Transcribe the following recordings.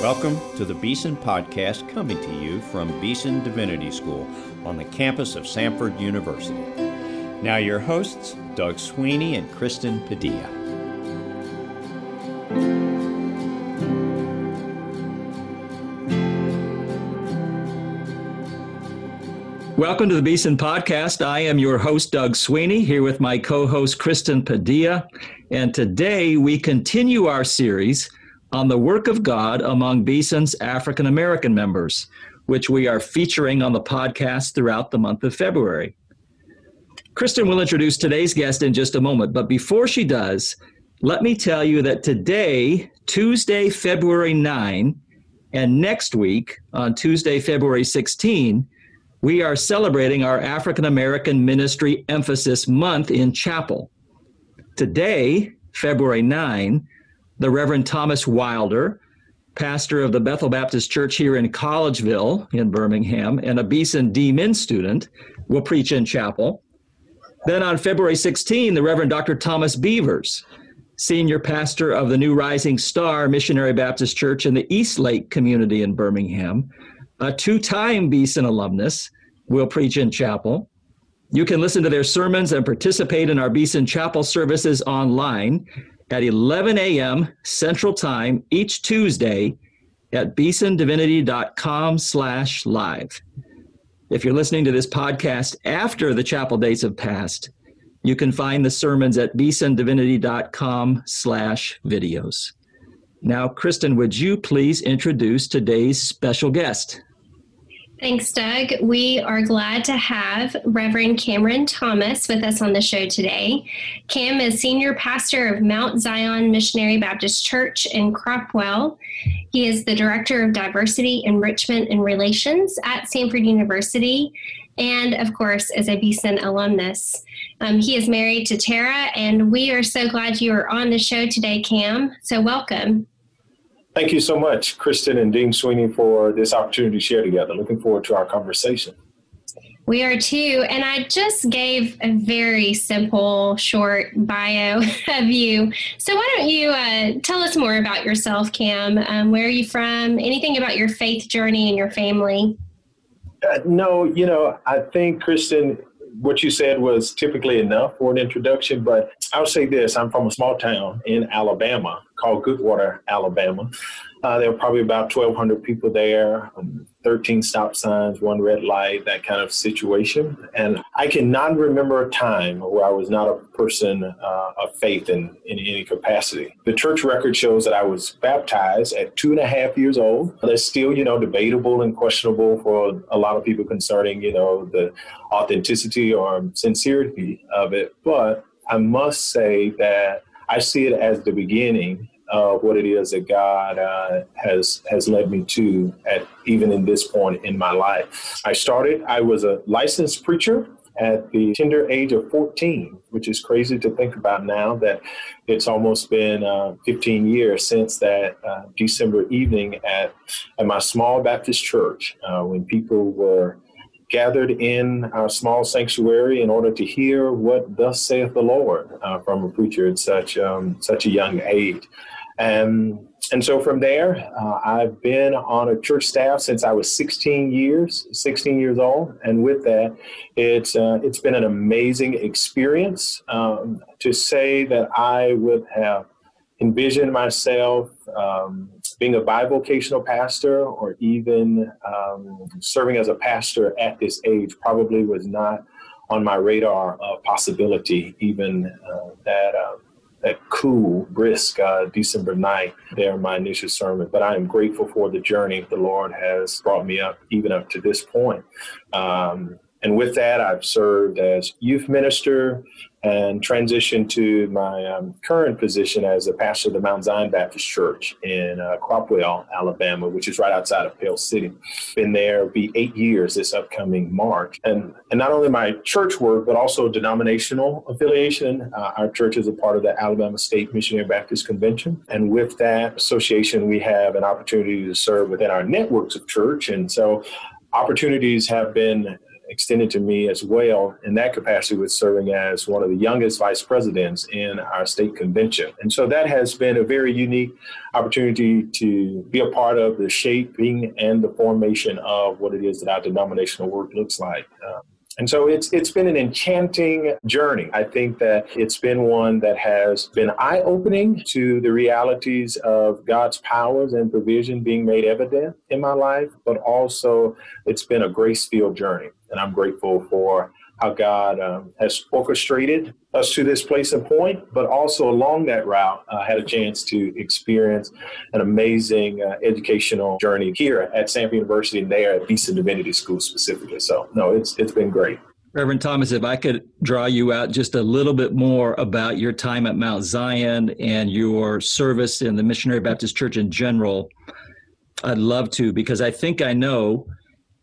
Welcome to the Beeson Podcast coming to you from Beeson Divinity School on the campus of Samford University. Now, your hosts, Doug Sweeney and Kristen Padilla. Welcome to the Beeson Podcast. I am your host, Doug Sweeney, here with my co host, Kristen Padilla. And today we continue our series on the work of God among Beeson's African American members, which we are featuring on the podcast throughout the month of February. Kristen will introduce today's guest in just a moment, but before she does, let me tell you that today, Tuesday, February 9, and next week, on Tuesday, February 16, we are celebrating our African American Ministry Emphasis Month in chapel. Today, February 9, the Reverend Thomas Wilder, pastor of the Bethel Baptist Church here in Collegeville in Birmingham, and a Beeson D Min student, will preach in chapel. Then on February 16, the Reverend Dr. Thomas Beavers, senior pastor of the New Rising Star Missionary Baptist Church in the East Lake community in Birmingham, a two time Beeson alumnus, will preach in chapel. You can listen to their sermons and participate in our Beeson Chapel services online at 11 a.m. Central Time each Tuesday at beesondivinity.com slash live. If you're listening to this podcast after the chapel dates have passed, you can find the sermons at beesondivinity.com slash videos. Now, Kristen, would you please introduce today's special guest? Thanks, Doug. We are glad to have Reverend Cameron Thomas with us on the show today. Cam is senior pastor of Mount Zion Missionary Baptist Church in Cropwell. He is the director of diversity, enrichment, and relations at Samford University, and of course, is a Beeson alumnus. Um, he is married to Tara, and we are so glad you are on the show today, Cam. So, welcome. Thank you so much, Kristen and Dean Sweeney, for this opportunity to share together. Looking forward to our conversation. We are too. And I just gave a very simple, short bio of you. So why don't you uh, tell us more about yourself, Cam? Um, where are you from? Anything about your faith journey and your family? Uh, no, you know, I think, Kristen, what you said was typically enough for an introduction, but I'll say this I'm from a small town in Alabama called Goodwater, Alabama. Uh, there were probably about 1,200 people there, um, 13 stop signs, one red light, that kind of situation. And I cannot remember a time where I was not a person uh, of faith in, in any capacity. The church record shows that I was baptized at two and a half years old. That's still, you know, debatable and questionable for a lot of people concerning, you know, the authenticity or sincerity of it. But I must say that I see it as the beginning of what it is that God uh, has has led me to at even in this point in my life. I started. I was a licensed preacher at the tender age of 14, which is crazy to think about now that it's almost been uh, 15 years since that uh, December evening at, at my small Baptist church uh, when people were gathered in our small sanctuary in order to hear what thus saith the Lord uh, from a preacher at such um, such a young age. And and so from there, uh, I've been on a church staff since I was 16 years, 16 years old, and with that, it's uh, it's been an amazing experience. Um, to say that I would have envisioned myself um, being a bivocational pastor or even um, serving as a pastor at this age probably was not on my radar of possibility, even uh, that. Uh, that cool, brisk uh, December night there in my initial sermon. But I am grateful for the journey the Lord has brought me up, even up to this point. Um, and with that, I've served as youth minister and transitioned to my um, current position as a pastor of the Mount Zion Baptist Church in uh, Cropwell, Alabama, which is right outside of Pell City. Been there be eight years this upcoming March, and and not only my church work but also denominational affiliation. Uh, our church is a part of the Alabama State Missionary Baptist Convention, and with that association, we have an opportunity to serve within our networks of church, and so opportunities have been extended to me as well in that capacity with serving as one of the youngest vice presidents in our state convention. And so that has been a very unique opportunity to be a part of the shaping and the formation of what it is that our denominational work looks like. Uh, and so it's it's been an enchanting journey. I think that it's been one that has been eye-opening to the realities of God's powers and provision being made evident in my life, but also it's been a grace-filled journey. And I'm grateful for how God um, has orchestrated us to this place and point, but also along that route, I uh, had a chance to experience an amazing uh, educational journey here at Samford University and there at Beeson Divinity School specifically. So, no, it's it's been great. Reverend Thomas, if I could draw you out just a little bit more about your time at Mount Zion and your service in the Missionary Baptist Church in general, I'd love to because I think I know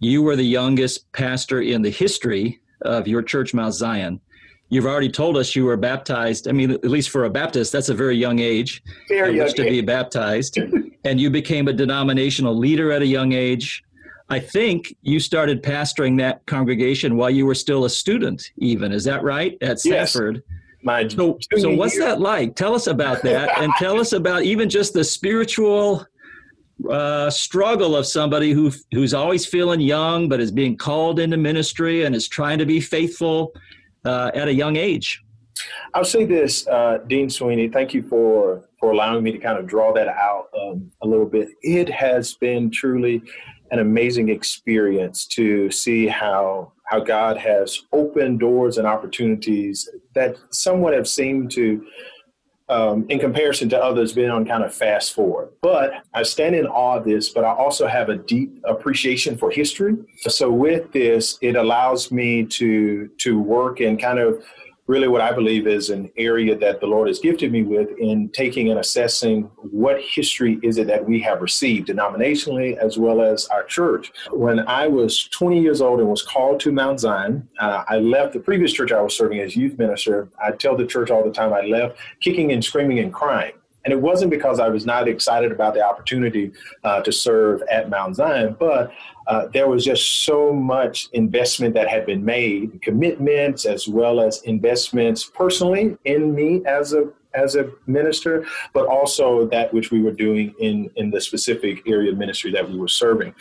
you were the youngest pastor in the history of your church, Mount Zion. You've already told us you were baptized. I mean, at least for a Baptist, that's a very young age very young to age. be baptized. and you became a denominational leader at a young age. I think you started pastoring that congregation while you were still a student, even. Is that right? At Samford. Yes. My so, so what's year. that like? Tell us about that and tell us about even just the spiritual uh, struggle of somebody who who's always feeling young but is being called into ministry and is trying to be faithful uh, at a young age. I'll say this, uh, Dean Sweeney. Thank you for for allowing me to kind of draw that out um, a little bit. It has been truly an amazing experience to see how how God has opened doors and opportunities that somewhat have seemed to um, in comparison to others, been on kind of fast forward. But I stand in awe of this, but I also have a deep appreciation for history. So with this, it allows me to to work in kind of really what I believe is an area that the Lord has gifted me with in taking and assessing what history is it that we have received denominationally as well as our church. When I was 20 years old and was called to Mount Zion, uh, I left the previous church I was serving as youth minister. I tell the church all the time I left kicking and screaming and crying. And it wasn't because I was not excited about the opportunity uh, to serve at Mount Zion, but uh, there was just so much investment that had been made, commitments as well as investments personally in me as a as a minister, but also that which we were doing in in the specific area of ministry that we were serving.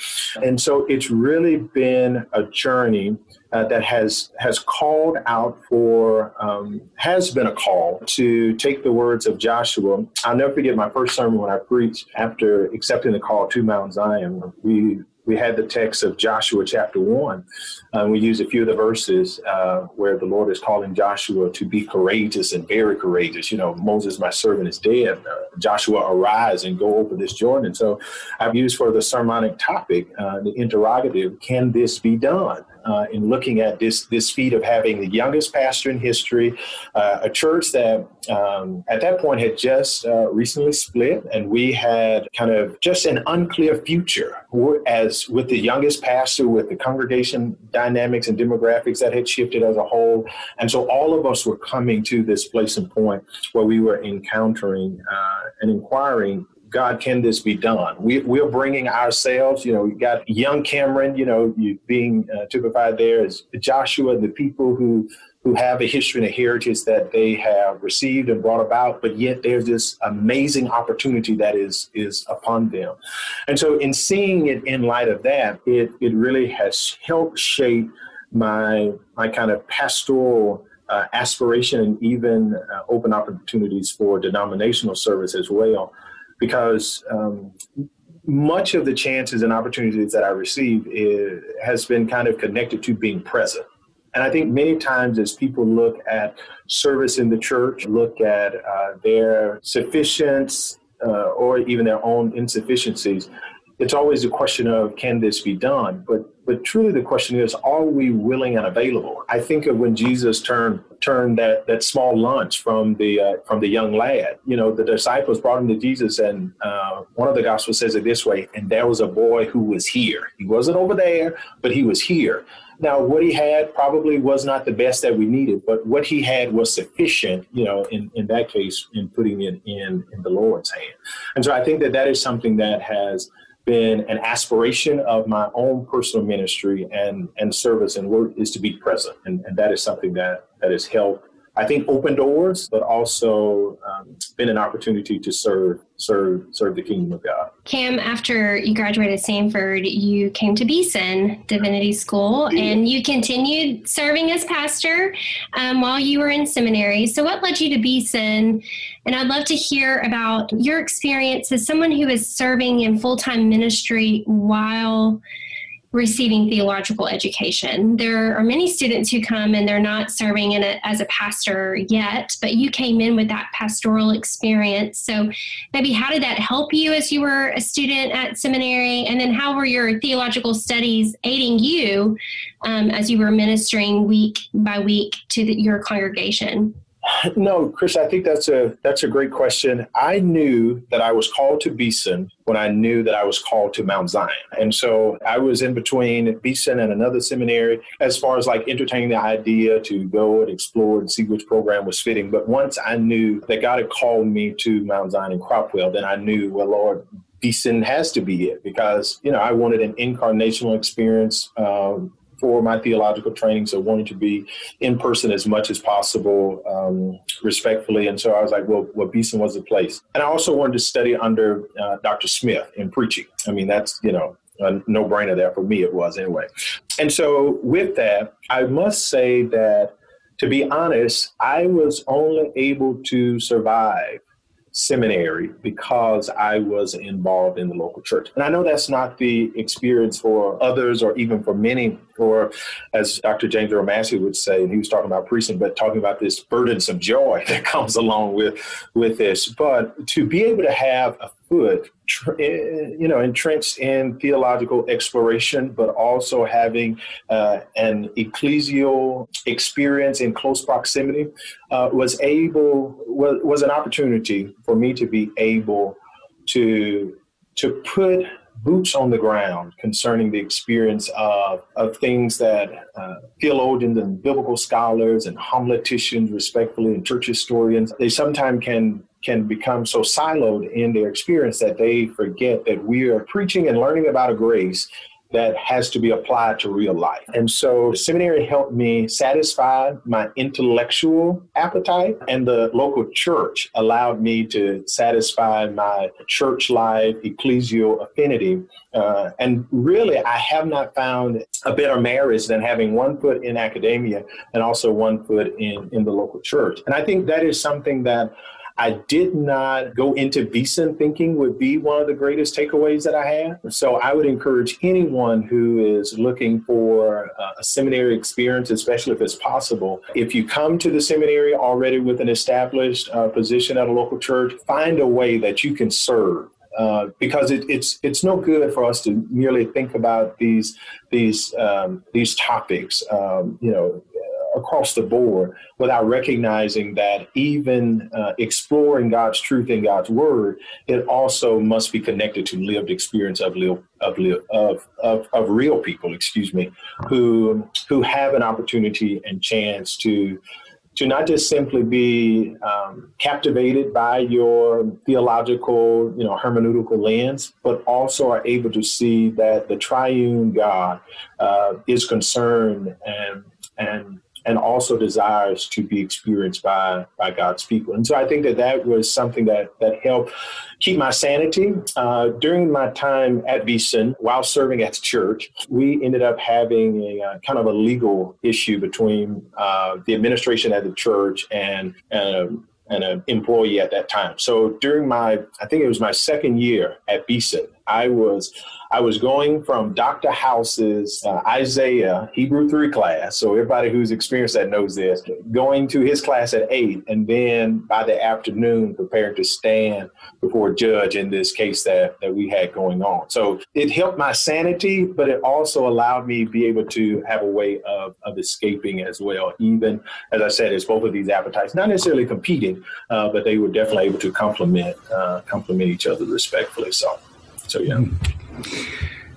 And so it's really been a journey uh, that has has called out for um, has been a call to take the words of Joshua. I'll never forget my first sermon when I preached after accepting the call to Mount Zion. We we had the text of Joshua chapter 1. Uh, we used a few of the verses uh, where the Lord is calling Joshua to be courageous and very courageous. You know, Moses, my servant, is dead. Uh, Joshua, arise and go over this Jordan. So I've used for the sermonic topic uh, the interrogative can this be done? Uh, in looking at this this feat of having the youngest pastor in history, uh, a church that um, at that point had just uh, recently split, and we had kind of just an unclear future as with the youngest pastor, with the congregation dynamics and demographics that had shifted as a whole, and so all of us were coming to this place and point where we were encountering uh, and inquiring God, can this be done? We, we're bringing ourselves, you know, we've got young Cameron, you know, you being uh, typified there as Joshua the people who who have a history and a heritage that they have received and brought about, but yet there's this amazing opportunity that is is upon them. And so in seeing it in light of that, it it really has helped shape my my kind of pastoral uh, aspiration and even uh, open opportunities for denominational service as well because um, much of the chances and opportunities that I receive is, has been kind of connected to being present. And I think many times as people look at service in the church, look at uh, their sufficiency uh, or even their own insufficiencies, it's always a question of can this be done? But but truly the question is, are we willing and available? I think of when Jesus turned turned that that small lunch from the uh, from the young lad. You know, the disciples brought him to Jesus, and uh, one of the gospels says it this way: and there was a boy who was here. He wasn't over there, but he was here. Now, what he had probably was not the best that we needed, but what he had was sufficient, you know, in, in that case, in putting it in, in the Lord's hand. And so I think that that is something that has been an aspiration of my own personal ministry and, and service and work is to be present. And, and that is something that, that has helped I think open doors, but also um, been an opportunity to serve, serve, serve the kingdom of God. Cam, after you graduated Samford, you came to Beeson Divinity School, and you continued serving as pastor um, while you were in seminary. So, what led you to Beeson? And I'd love to hear about your experience as someone who is serving in full time ministry while receiving theological education. There are many students who come and they're not serving in a, as a pastor yet, but you came in with that pastoral experience. So maybe how did that help you as you were a student at seminary? And then how were your theological studies aiding you um, as you were ministering week by week to the, your congregation? No, Chris, I think that's a that's a great question. I knew that I was called to Beeson when I knew that I was called to Mount Zion. And so I was in between Beeson and another seminary as far as like entertaining the idea to go and explore and see which program was fitting. But once I knew that God had called me to Mount Zion and Cropwell, then I knew, well, Lord, Beeson has to be it because, you know, I wanted an incarnational experience. Um, for my theological training, so wanting to be in person as much as possible, um, respectfully. And so I was like, well, well, Beeson was the place. And I also wanted to study under uh, Dr. Smith in preaching. I mean, that's, you know, a no brainer there for me, it was anyway. And so with that, I must say that to be honest, I was only able to survive seminary because I was involved in the local church. And I know that's not the experience for others or even for many, or as Dr. James Earl would say, and he was talking about preaching, but talking about this burdensome joy that comes along with, with this. But to be able to have a eh, you know, entrenched in theological exploration, but also having uh, an ecclesial experience in close proximity, uh, was able was, was an opportunity for me to be able to to put boots on the ground concerning the experience of, of things that uh, theologians and biblical scholars and homileticians, respectfully, and church historians, they sometimes can can become so siloed in their experience that they forget that we are preaching and learning about a grace that has to be applied to real life. And so seminary helped me satisfy my intellectual appetite, and the local church allowed me to satisfy my church life, ecclesial affinity. Uh, and really, I have not found a better marriage than having one foot in academia and also one foot in, in the local church. And I think that is something that I did not go into Beeson thinking would be one of the greatest takeaways that I had. So I would encourage anyone who is looking for a seminary experience, especially if it's possible, if you come to the seminary already with an established uh, position at a local church, find a way that you can serve. Uh, because it, it's it's no good for us to merely think about these these um, these topics, um, you know, across the board without recognizing that even uh, exploring God's truth in God's word, it also must be connected to lived experience of of, of, of, of real people, excuse me, who who have an opportunity and chance to to not just simply be um, captivated by your theological, you know, hermeneutical lens, but also are able to see that the triune God uh, is concerned and and and also desires to be experienced by by God's people. And so I think that that was something that that helped keep my sanity uh, during my time at Beeson while serving at the church. We ended up having a uh, kind of a legal issue between uh, the administration at the church and. Um, and an employee at that time. So during my, I think it was my second year at Beeson, I was I was going from Dr. House's uh, Isaiah Hebrew 3 class. So everybody who's experienced that knows this. Going to his class at 8 and then by the afternoon preparing to stand before a judge in this case that, that we had going on. So it helped my sanity, but it also allowed me to be able to have a way of, of escaping as well. Even, as I said, it's both of these appetites, not necessarily competing, uh, but they were definitely able to complement, uh, complement each other respectfully. So so, yeah.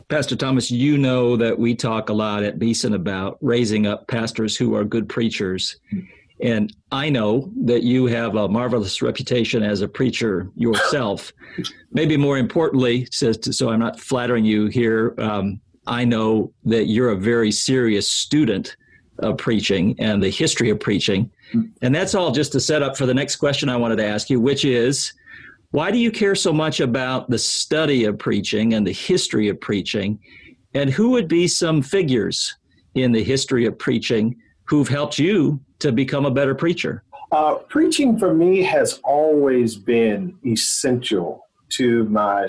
Pastor Thomas, you know that we talk a lot at Beeson about raising up pastors who are good preachers. And I know that you have a marvelous reputation as a preacher yourself. Maybe more importantly, so I'm not flattering you here. Um, I know that you're a very serious student of preaching and the history of preaching. And that's all just to set up for the next question I wanted to ask you, which is why do you care so much about the study of preaching and the history of preaching? And who would be some figures in the history of preaching who've helped you to become a better preacher? Uh, preaching for me has always been essential to my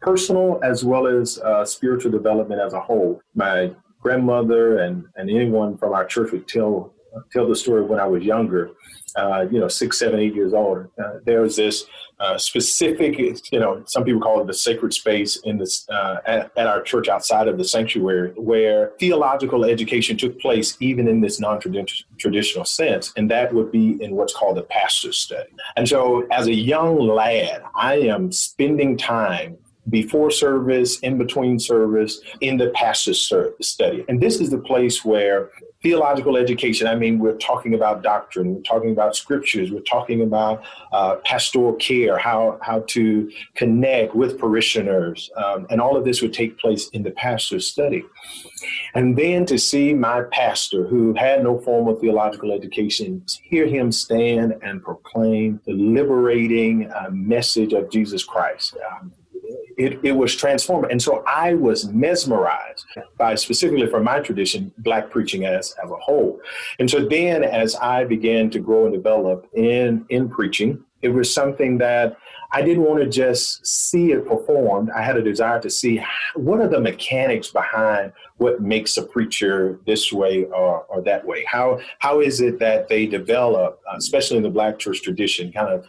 personal as well as uh, spiritual development as a whole. My grandmother and, and anyone from our church would tell tell the story when I was younger uh, you know, six, seven, eight years old. Uh, there was this uh, specific, you know, some people call it the sacred space in this uh, at, at, our church outside of the sanctuary, where theological education took place, even in this non-traditional sense, and that would be in what's called the pastor's study. And so, as a young lad, I am spending time before service, in between service, in the pastor's study. And this is the place where theological education, I mean, we're talking about doctrine, we're talking about scriptures, we're talking about uh, pastoral care, how, how to connect with parishioners. Um, and all of this would take place in the pastor's study. And then to see my pastor, who had no formal theological education, hear him stand and proclaim the liberating uh, message of Jesus Christ. Um, it, it was transformative. And so I was mesmerized by specifically from my tradition, black preaching as, as a whole. And so then as I began to grow and develop in, in preaching, it was something that I didn't want to just see it performed. I had a desire to see what are the mechanics behind what makes a preacher this way or, or that way. How how is it that they develop, uh, especially in the Black church tradition, kind of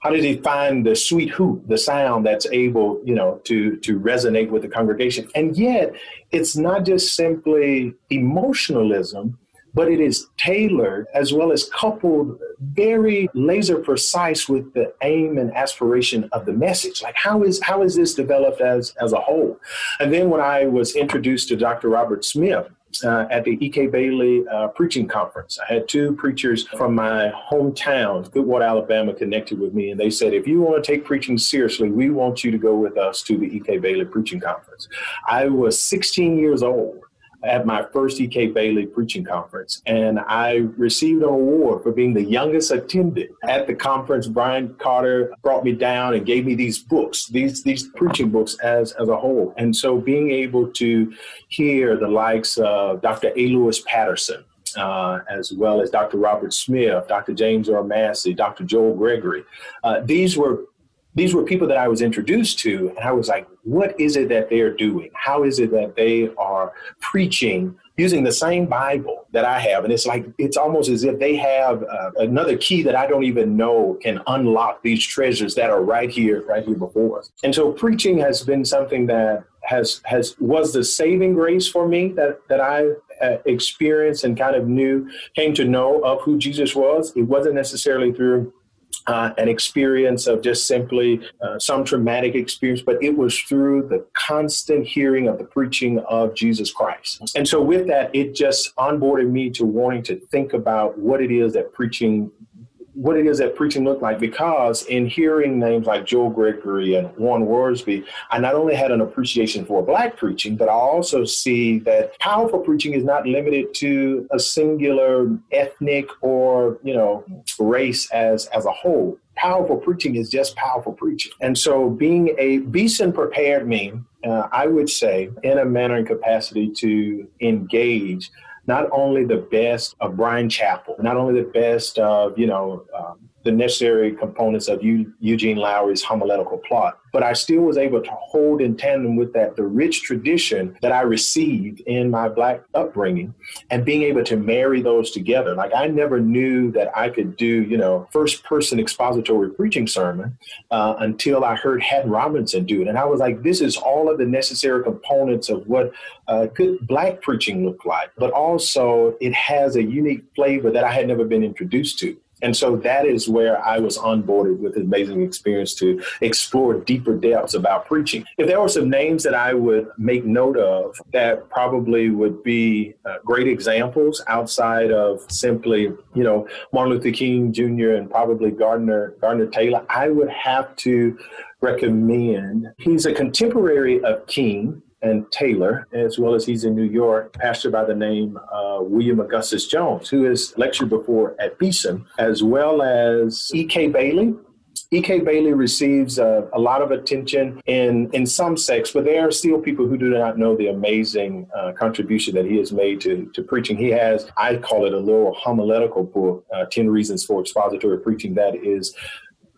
how did he find the sweet hoop, the sound that's able, you know, to to resonate with the congregation? And yet, it's not just simply emotionalism, but it is tailored as well as coupled very laser precise with the aim and aspiration of the message. Like how is how is this developed as as a whole? And then when I was introduced to Dr. Robert Smith, uh, at the E.K. Bailey uh, preaching conference. I had two preachers from my hometown, Goodwater, Alabama, connected with me, and they said, if you want to take preaching seriously, we want you to go with us to the E.K. Bailey preaching conference. I was 16 years old at my first E.K. Bailey preaching conference, and I received an award for being the youngest attended at the conference. Brian Carter brought me down and gave me these books, these these preaching books as as a whole, and so being able to hear the likes of Dr. A. Louis Patterson. Uh, as well as Dr. Robert Smith, Dr. James Earl Massey, Dr. Joel Gregory. Uh, these were these were people that I was introduced to, and I was like, what is it that they're doing? How is it that they are preaching using the same Bible that I have? And it's like, it's almost as if they have uh, another key that I don't even know can unlock these treasures that are right here, right here before us. And so preaching has been something that has, has, was the saving grace for me that, that I uh, experienced and kind of knew, came to know of who Jesus was. It wasn't necessarily through uh, an experience of just simply uh, some traumatic experience, but it was through the constant hearing of the preaching of Jesus Christ. And so, with that, it just onboarded me to wanting to think about what it is that preaching what it is that preaching looked like because in hearing names like Joel Gregory and Warren Wiersbe, I not only had an appreciation for black preaching, but I also see that powerful preaching is not limited to a singular ethnic or, you know, race as as a whole. Powerful preaching is just powerful preaching. And so being a Beeson prepared me, uh, I would say, in a manner and capacity to engage not only the best of Bryan Chapell, not only the best of, you know, um, the necessary components of Eugene Lowry's homiletical plot, but I still was able to hold in tandem with that the rich tradition that I received in my black upbringing and being able to marry those together. Like I never knew that I could do, you know, first person expository preaching sermon uh, until I heard Haddon Robinson do it. And I was like, this is all of the necessary components of what uh, good black preaching looked like, but also it has a unique flavor that I had never been introduced to. And so that is where I was onboarded with an amazing experience to explore deeper depths about preaching. If there were some names that I would make note of that probably would be uh, great examples outside of simply, you know, Martin Luther King Jr. and probably Gardner Gardner Taylor, I would have to recommend. He's a contemporary of King and Taylor, as well as he's in New York, pastor by the name uh, William Augustus Jones, who has lectured before at Beeson, as well as E.K. Bailey. E.K. Bailey receives uh, a lot of attention in, in some sects, but there are still people who do not know the amazing uh, contribution that he has made to, to preaching. He has, I call it a little homiletical book, uh, 10 Reasons for Expository Preaching, that is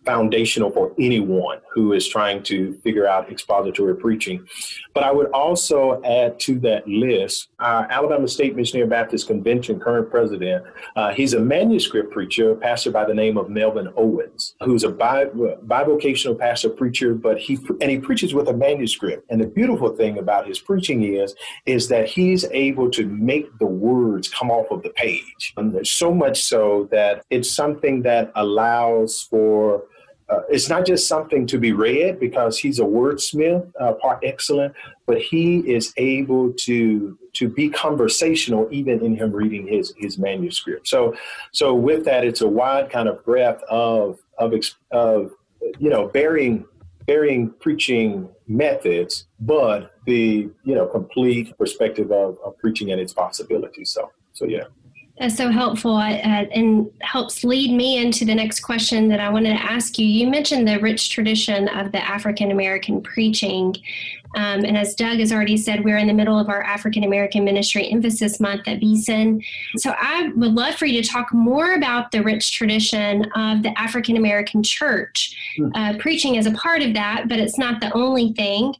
foundational for anyone who is trying to figure out expository preaching. But I would also add to that list our Alabama State Missionary Baptist Convention current president. Uh, he's a manuscript preacher, a pastor by the name of Melvin Owens, who's a bi- bivocational pastor preacher, but he and he preaches with a manuscript. And the beautiful thing about his preaching is is that he's able to make the words come off of the page. And so much so that it's something that allows for uh, it's not just something to be read because he's a wordsmith uh, par excellent, but he is able to to be conversational even in him reading his his manuscript. So so with that, it's a wide kind of breadth of of of you know varying varying preaching methods, but the you know complete perspective of, of preaching and its possibilities. So so yeah. That's so helpful uh, and helps lead me into the next question that I wanted to ask you. You mentioned the rich tradition of the African American preaching. Um, and as Doug has already said, we're in the middle of our African American Ministry Emphasis Month at Beeson. So I would love for you to talk more about the rich tradition of the African American church. Hmm. Uh, preaching is a part of that, but it's not the only thing.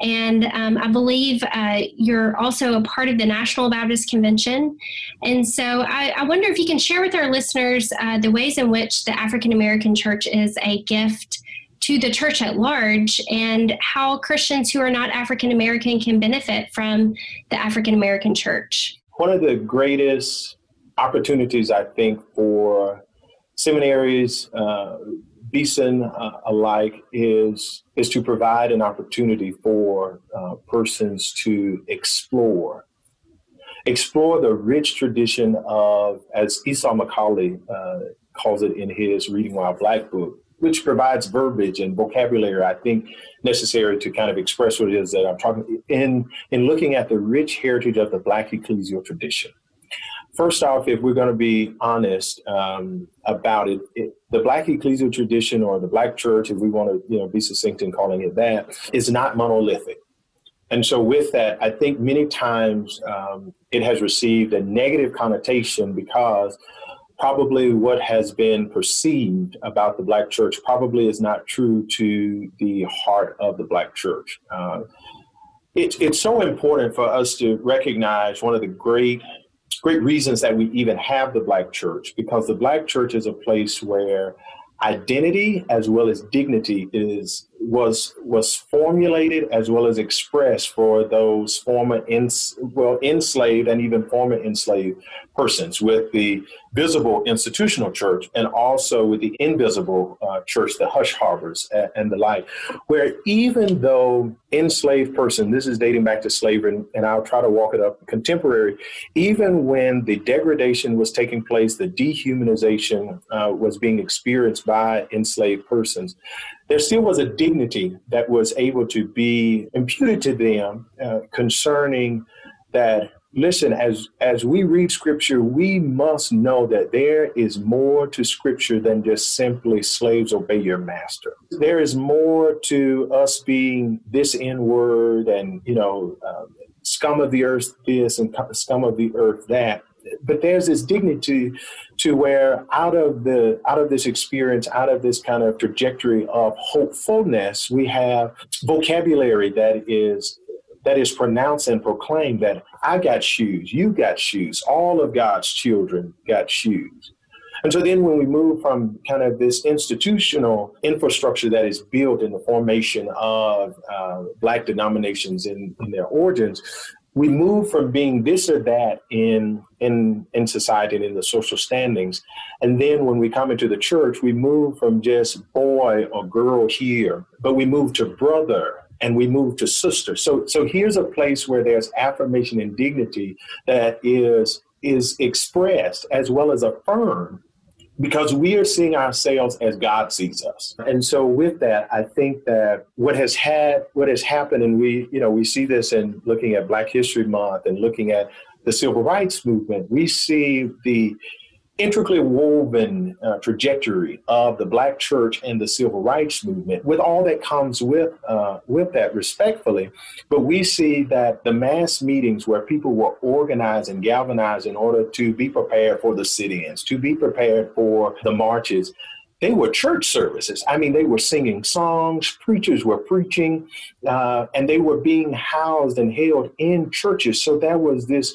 And um, I believe uh, you're also a part of the National Baptist Convention. And so I, I wonder if you can share with our listeners uh, the ways in which the African American church is a gift to the church at large and how Christians who are not African American can benefit from the African American church. One of the greatest opportunities, I think, for seminaries, uh, Beeson uh, alike, is is to provide an opportunity for uh, persons to explore explore the rich tradition of, as Esau McCaulley uh, calls it in his Reading While Black book, which provides verbiage and vocabulary I think necessary to kind of express what it is that I'm talking in in looking at the rich heritage of the Black ecclesial tradition. First off, if we're going to be honest um, about it, it, the Black ecclesial tradition or the Black church, if we want to you know be succinct in calling it that, is not monolithic. And so, with that, I think many times um, it has received a negative connotation because probably what has been perceived about the black church probably is not true to the heart of the black church. Uh, it, it's so important for us to recognize one of the great great reasons that we even have the black church because the black church is a place where identity as well as dignity is was was formulated as well as expressed for those former well enslaved and even former enslaved persons with the visible institutional church and also with the invisible uh, church the hush harbors and, and, the like where even though enslaved person this is dating back to slavery and, and i'll try to walk it up contemporary even when the degradation was taking place the dehumanization uh, was being experienced by enslaved persons there still was a dignity that was able to be imputed to them uh, concerning that listen as as we read scripture we must know that there is more to scripture than just simply slaves obey your master. There is more to us being this inward and you know uh, scum of the earth this and scum of the earth that but there's this dignity to where out of the out of this experience out of this kind of trajectory of hopefulness we have vocabulary that is that is pronounced and proclaimed that i got shoes you got shoes all of god's children got shoes. And so then when we move from kind of this institutional infrastructure that is built in the formation of uh, black denominations in, in their origins we move from being this or that in in in society and in the social standings. And then when we come into the church we move from just boy or girl here but we move to brother and we move to sister. So so here's a place where there's affirmation and dignity that is is expressed as well as affirmed because we are seeing ourselves as God sees us. And so with that, I think that what has had what has happened and we, you know, we see this in looking at Black History Month and looking at the civil rights movement, we see the intricately woven uh, trajectory of the black church and the civil rights movement with all that comes with uh, with that respectfully but we see that the mass meetings where people were organized and galvanized in order to be prepared for the sit-ins to be prepared for the marches they were church services. I mean, they were singing songs, preachers were preaching, uh, and they were being housed and held in churches. So there was this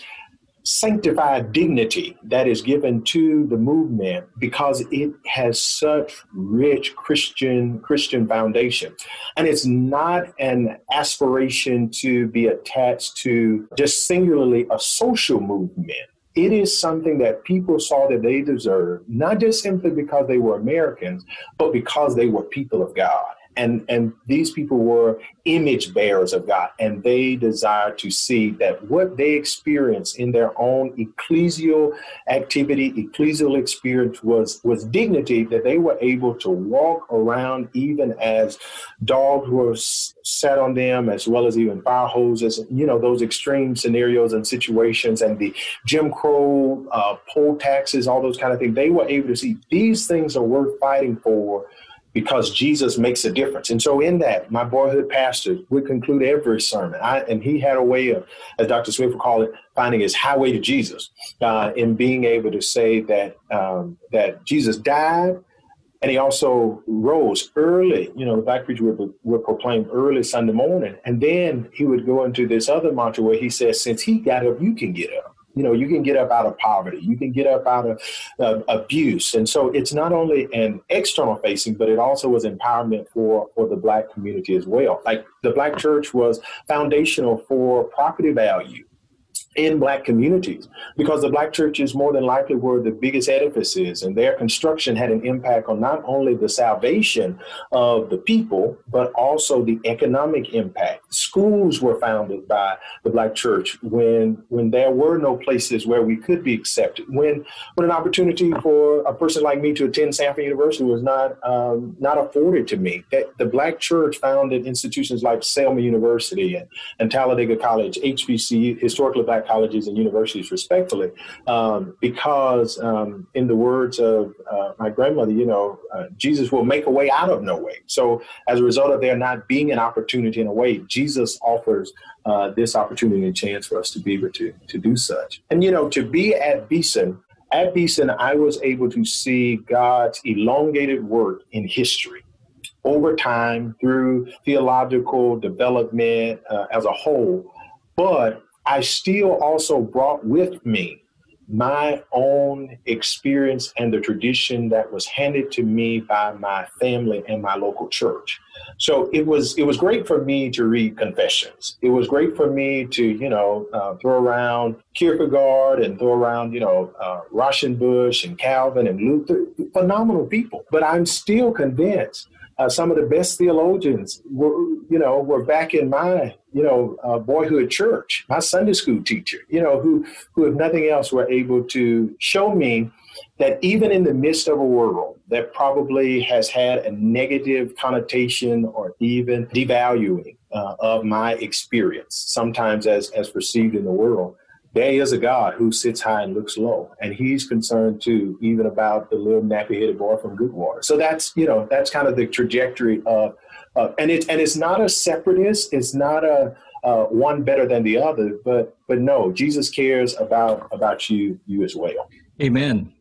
sanctified dignity that is given to the movement because it has such rich christian christian foundation. And it's not an aspiration to be attached to just singularly a social movement. It is something that people saw that they deserved not just simply because they were americans but because they were people of god and and these people were image bearers of God, and they desired to see that what they experienced in their own ecclesial activity, ecclesial experience was was dignity that they were able to walk around even as dogs were sat on them, as well as even fire hoses. You know those extreme scenarios and situations, and the Jim Crow uh, poll taxes, all those kind of things. They were able to see these things are worth fighting for because Jesus makes a difference. And so, in that, my boyhood pastor would conclude every sermon. I, and he had a way of, as Dr. Smith would call it, finding his highway to Jesus, uh, in being able to say that um, that Jesus died, and he also rose early. You know, the black preacher would, would proclaim early Sunday morning, and then he would go into this other mantra where he says, "Since he got up, you can get up." You know you can get up out of poverty. You can get up out of uh, abuse. And so it's not only an external facing but it also was empowerment for for the black community as well. Like the black church was foundational for property value in black communities because the black churches more than likely were the biggest edifices and their construction had an impact on not only the salvation of the people but also the economic impact. Schools were founded by the black church when when there were no places where we could be accepted. When when an opportunity for a person like me to attend Samford University was not um, not afforded to me that the black church founded institutions like Selma University and, and Talladega College HBC historically black colleges and universities respectfully, um, because um, in the words of uh, my grandmother, you know, uh, Jesus will make a way out of no way. So as a result of there not being an opportunity in a way, Jesus offers uh, this opportunity and chance for us to be able to, to do such. And, you know, to be at Beeson, at Beeson, I was able to see God's elongated work in history over time through theological development uh, as a whole. But I still also brought with me my own experience and the tradition that was handed to me by my family and my local church. So it was it was great for me to read confessions. It was great for me to you know uh, throw around Kierkegaard and throw around you know uh, Rauschenbusch and Calvin and Luther, phenomenal people. But I'm still convinced uh, some of the best theologians were, you know, were back in my, you know, boyhood church, my Sunday school teacher, you know, who, who, if nothing else, were able to show me that even in the midst of a world that probably has had a negative connotation or even devaluing uh, of my experience, sometimes as, as perceived in the world, there is a God who sits high and looks low, and He's concerned too, even about the little nappy-headed boy from Goodwater. So that's you know that's kind of the trajectory of, uh, and it's and it's not a separatist. It's not a uh, one better than the other, but but no, Jesus cares about about you you as well. Amen.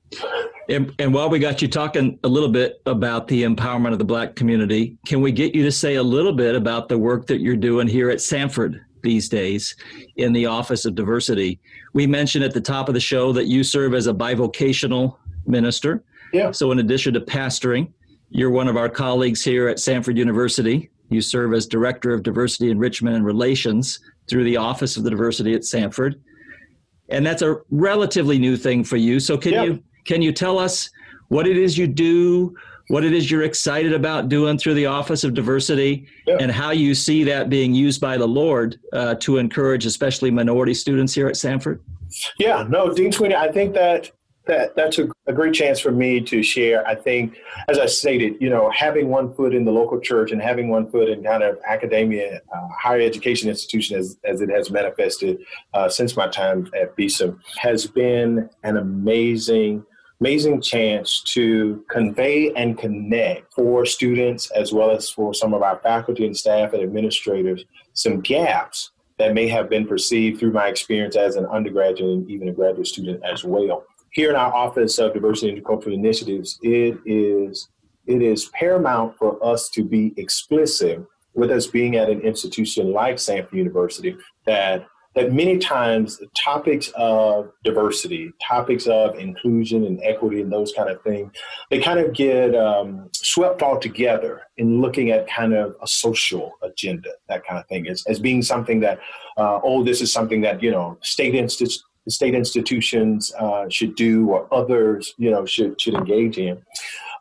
And, and while we got you talking a little bit about the empowerment of the Black community, can we get you to say a little bit about the work that you're doing here at Samford these days in the Office of Diversity. We mentioned at the top of the show that you serve as a bivocational minister. Yeah. So, in addition to pastoring, you're one of our colleagues here at Samford University. You serve as Director of Diversity Enrichment and Relations through the Office of the Diversity at Samford. And that's a relatively new thing for you. So can you can you tell us what it is you do, what it is you're excited about doing through the Office of Diversity, and how you see that being used by the Lord uh, to encourage especially minority students here at Samford? Yeah, no, Dean Sweeney, I think that that that's a, a, great chance for me to share. I think, as I stated, you know, having one foot in the local church and having one foot in kind of academia, uh, higher education institution as, as it has manifested uh, since my time at BSEM has been an amazing, amazing chance to convey and connect for students as well as for some of our faculty and staff and administrators some gaps that may have been perceived through my experience as an undergraduate and even a graduate student as well here in our Office of Diversity and Cultural Initiatives, it is it is paramount for us to be explicit with us being at an institution like Samford University that that many times topics of diversity, topics of inclusion and equity and those kind of things, they kind of get um, swept all together in looking at kind of a social agenda, that kind of thing, as, as being something that, uh, oh, this is something that, you know, state institutions state institutions uh, should do or others, you know, should, should engage in.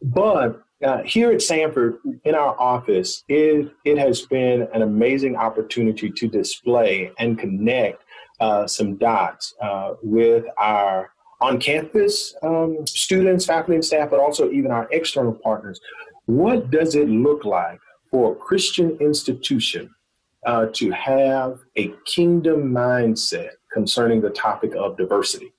But uh, here at Samford, in our office, it, it has been an amazing opportunity to display and connect uh, some dots uh, with our on campus um, students, faculty, and staff, but also even our external partners. What does it look like for a Christian institution uh, to have a kingdom mindset concerning the topic of diversity.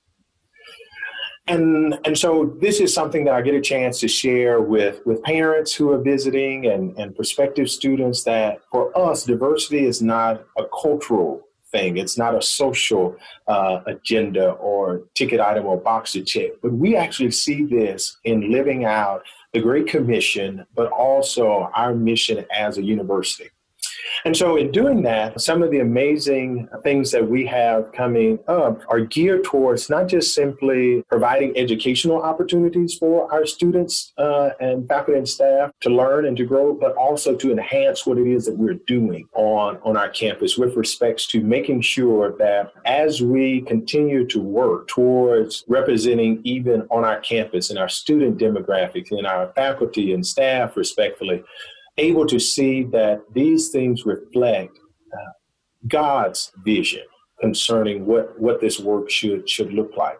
And, and so this is something that I get a chance to share with, with parents who are visiting and, and prospective students that for us, diversity is not a cultural thing. It's not a social uh, agenda or ticket item or box to check. But we actually see this in living out the Great Commission, but also our mission as a university. And so, in doing that, some of the amazing things that we have coming up are geared towards not just simply providing educational opportunities for our students uh, and faculty and staff to learn and to grow, but also to enhance what it is that we're doing on, on our campus with respects to making sure that as we continue to work towards representing even on our campus and our student demographics and our faculty and staff respectfully, able to see that these things reflect uh, God's vision concerning what, what this work should should look like.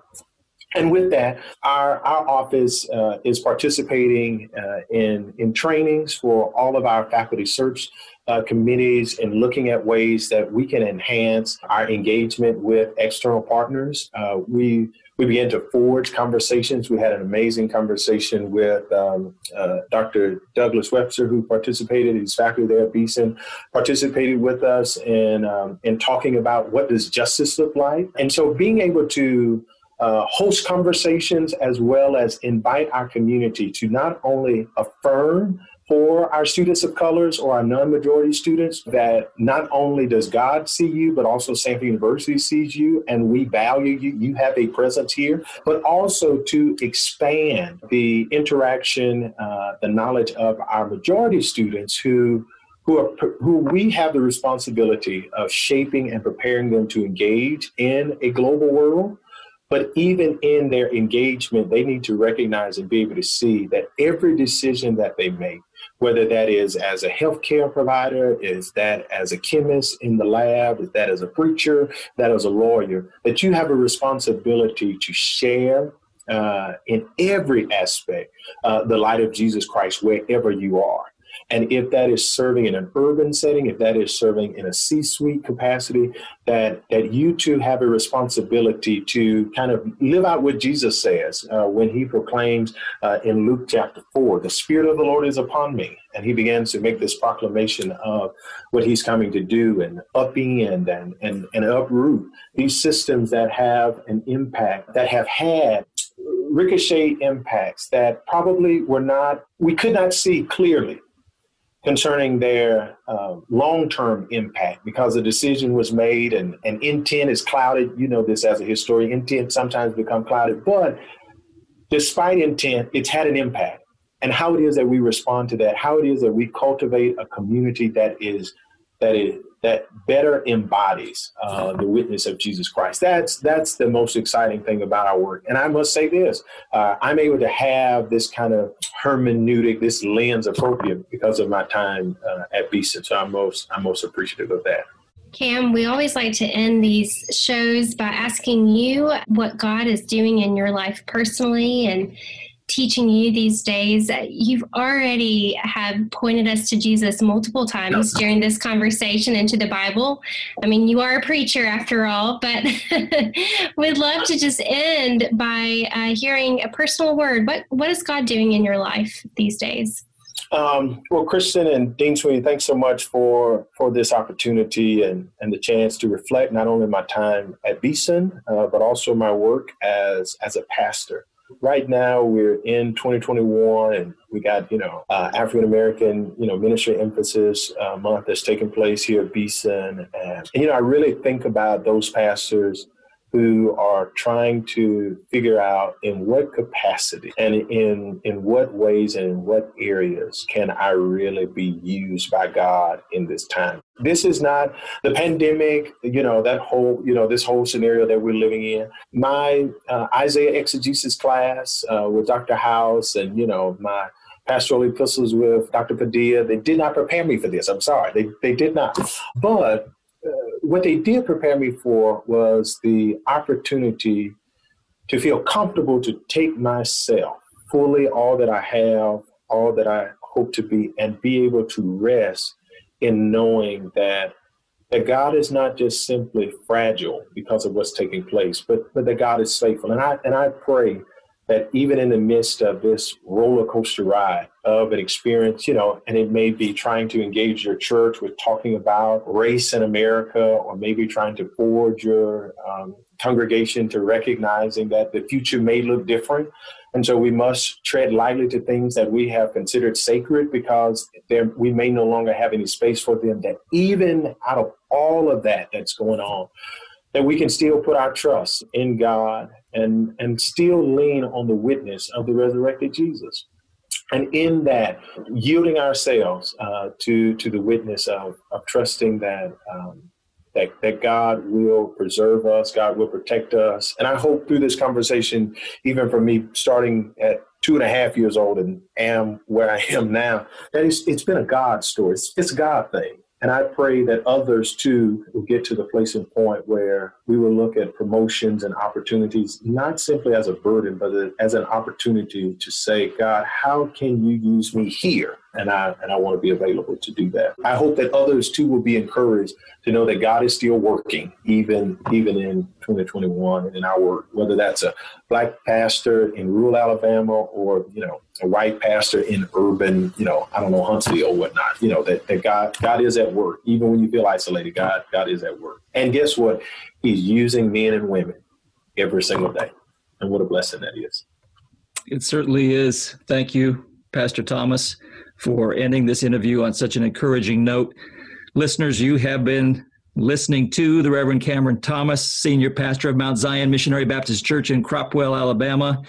And with that, our, our office uh, is participating uh, in, in trainings for all of our faculty search uh, committees and looking at ways that we can enhance our engagement with external partners. Uh, we we began to forge conversations. We had an amazing conversation with um, uh, Dr. Douglas Webster, who participated. He's faculty there at Beeson, participated with us in um, in talking about what does justice look like. And so, being able to uh, host conversations as well as invite our community to not only affirm for our students of colors or our non-majority students that not only does God see you, but also Samford University sees you and we value you. You have a presence here, but also to expand the interaction, uh, the knowledge of our majority students who who, are, who we have the responsibility of shaping and preparing them to engage in a global world. But even in their engagement, they need to recognize and be able to see that every decision that they make, whether that is as a healthcare provider, is that as a chemist in the lab, is that as a preacher, that as a lawyer, that you have a responsibility to share uh, in every aspect uh, the light of Jesus Christ wherever you are. And if that is serving in an urban setting, if that is serving in a C suite capacity, that, that you too have a responsibility to kind of live out what Jesus says uh, when he proclaims uh, in Luke chapter 4 the Spirit of the Lord is upon me. And he begins to make this proclamation of what he's coming to do and upend and, and, and uproot these systems that have an impact, that have had ricochet impacts that probably were not, we could not see clearly concerning their uh, long-term impact because the decision was made and, and intent is clouded. You know this as a historian. Intent sometimes become clouded, but despite intent, it's had an impact. And how it is that we respond to that, how it is that we cultivate a community that is that it that better embodies uh, the witness of Jesus Christ. That's that's the most exciting thing about our work. And I must say this: uh, I'm able to have this kind of hermeneutic, this lens appropriate because of my time uh, at Beeson. So I'm most I'm most appreciative of that. Cam, we always like to end these shows by asking you what God is doing in your life personally and teaching you these days. You've already have pointed us to jesus multiple times during this conversation into the bible. I mean you are a preacher after all but we'd love to just end by uh, hearing a personal word. What what is god doing in your life these days? Um, well, Kristen and Dean Sweeney, thanks so much for for this opportunity and, and the chance to reflect not only my time at Beeson, uh, but also my work as as a pastor right now we're in 2021 and we got you know uh, african american you know ministry emphasis uh, month that's taking place here at beeson. And, and you know i really think about those pastors who are trying to figure out in what capacity and in in what ways and in what areas can I really be used by God in this time. This is not the pandemic, you know, that whole, you know, this whole scenario that we're living in. My uh, Isaiah exegesis class uh, with Dr. House and, you know, my pastoral epistles with Dr. Padilla, they did not prepare me for this. I'm sorry. They, they did not. But what they did prepare me for was the opportunity to feel comfortable to take myself fully, all that I have, all that I hope to be, and be able to rest in knowing that that God is not just simply fragile because of what's taking place, but but that God is faithful. And I and I pray that even in the midst of this roller coaster ride of an experience, you know, and it may be trying to engage your church with talking about race in America, or maybe trying to forge your um, congregation to recognizing that the future may look different. And so we must tread lightly to things that we have considered sacred because we may no longer have any space for them. That even out of all of that that's going on, that we can still put our trust in God and, and still lean on the witness of the resurrected Jesus. And in that, yielding ourselves uh, to, to the witness of, of trusting that, um, that, that God will preserve us, God will protect us. And I hope through this conversation, even for me starting at two and a half years old and am where I am now, that it's, it's been a God story. It's, it's a God thing. And I pray that others too will get to the place and point where we will look at promotions and opportunities, not simply as a burden, but as an opportunity to say, God, how can you use me here? And I, and I want to be available to do that. I hope that others too will be encouraged to know that God is still working, even, even in 2021 and in our work, whether that's a black pastor in rural Alabama or, you know, a white pastor in urban, you know, I don't know, Huntsville or whatnot, you know, that, that God, God is at work. Even when you feel isolated, God, God is at work. And guess what? He's using men and women every single day. And what a blessing that is. It certainly is. Thank you, Pastor Thomas, for ending this interview on such an encouraging note. Listeners, you have been listening to the Reverend Cameron Thomas, Senior Pastor of Mount Zion Missionary Baptist Church in Cropwell, Alabama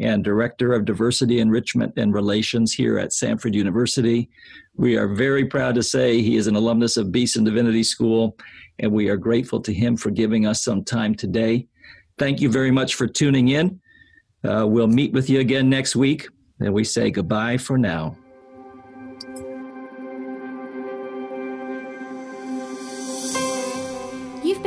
and Director of Diversity Enrichment and Relations here at Samford University. We are very proud to say he is an alumnus of Beeson Divinity School, and we are grateful to him for giving us some time today. Thank you very much for tuning in. Uh, we'll meet with you again next week, and we say goodbye for now.